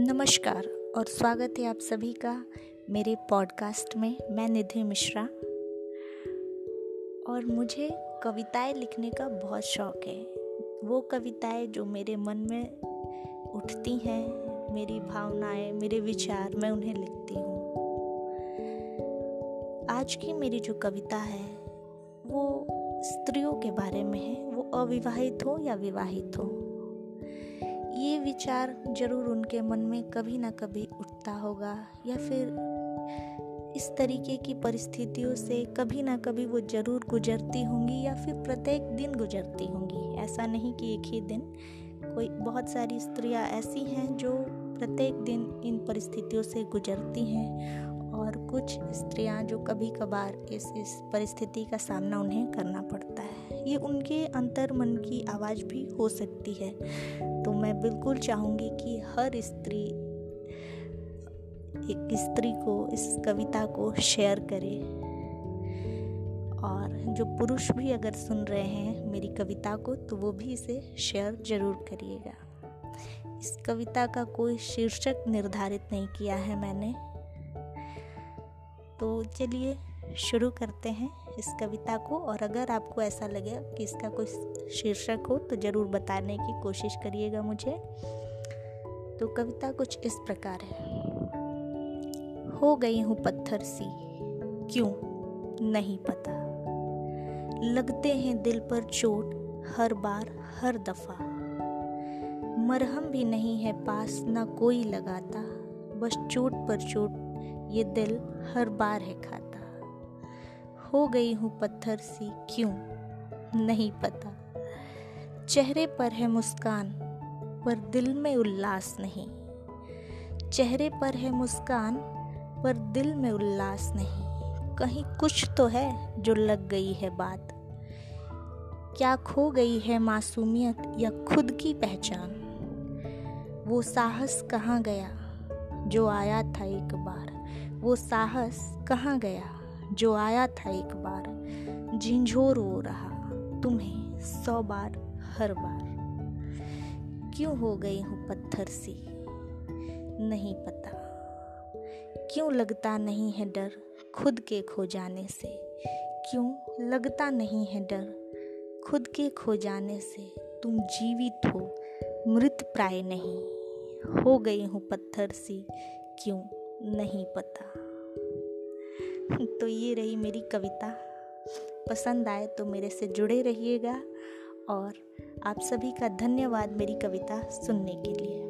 नमस्कार और स्वागत है आप सभी का मेरे पॉडकास्ट में, मैं निधि मिश्रा। और मुझे कविताएँ लिखने का बहुत शौक है। वो कविताएँ जो मेरे मन में उठती हैं, मेरी भावनाएँ, मेरे विचार, मैं उन्हें लिखती हूँ। आज की मेरी जो कविता है, वो स्त्रियों के बारे में है। वो अविवाहित हो या विवाहित हो? ये विचार ज़रूर उनके मन में कभी ना कभी उठता होगा, या फिर इस तरीके की परिस्थितियों से कभी ना कभी वो ज़रूर गुजरती होंगी, या फिर प्रत्येक दिन गुजरती होंगी। ऐसा नहीं कि एक ही दिन। कोई बहुत सारी स्त्रियाँ ऐसी हैं जो प्रत्येक दिन इन परिस्थितियों से गुजरती हैं और कुछ स्त्रियाँ जो कभी कभार इस इस परिस्थिति का सामना उन्हें करना पड़ता है। ये उनके अंतर मन की आवाज़ भी हो सकती है। तो मैं बिल्कुल चाहूँगी कि हर स्त्री, एक स्त्री को, इस कविता को शेयर करे। और जो पुरुष भी अगर सुन रहे हैं मेरी कविता को तो वो भी इसे शेयर ज़रूर करिएगा। इस कविता का कोई शीर्षक निर्धारित नहीं किया है मैंने। तो चलिए शुरू करते हैं इस कविता को। और अगर आपको ऐसा लगे कि इसका कोई शीर्षक हो तो ज़रूर बताने की कोशिश करिएगा मुझे। तो कविता कुछ इस प्रकार है। हो गई हूँ पत्थर सी, क्यों नहीं पता। लगते हैं दिल पर चोट हर बार, हर दफ़ा। मरहम भी नहीं है पास, ना कोई लगाता। बस चोट पर चोट ये दिल हर बार है खाता। हो गई हूँ पत्थर सी, क्यों? नहीं पता। चेहरे पर है मुस्कान, पर दिल में उल्लास नहीं। चेहरे पर है मुस्कान, पर दिल में उल्लास नहीं। कहीं कुछ तो है जो लग गई है बात। क्या खो गई है मासूमियत या खुद की पहचान? वो साहस कहाँ गया? जो आया था एक बार। वो साहस कहाँ गया? जो आया था एक बार, झिंझोर हो रहा, तुम्हें सौ बार, हर बार। क्यों हो गई हूँ पत्थर सी? नहीं पता। क्यों लगता नहीं है डर खुद के खो जाने से? क्यों लगता नहीं है डर खुद के खो जाने से? तुम जीवित हो, मृत प्राय नहीं। हो गई हूँ पत्थर सी, क्यों नहीं पता। तो ये रही मेरी कविता। पसंद आए तो मेरे से जुड़े रहिएगा और आप सभी का धन्यवाद मेरी कविता सुनने के लिए।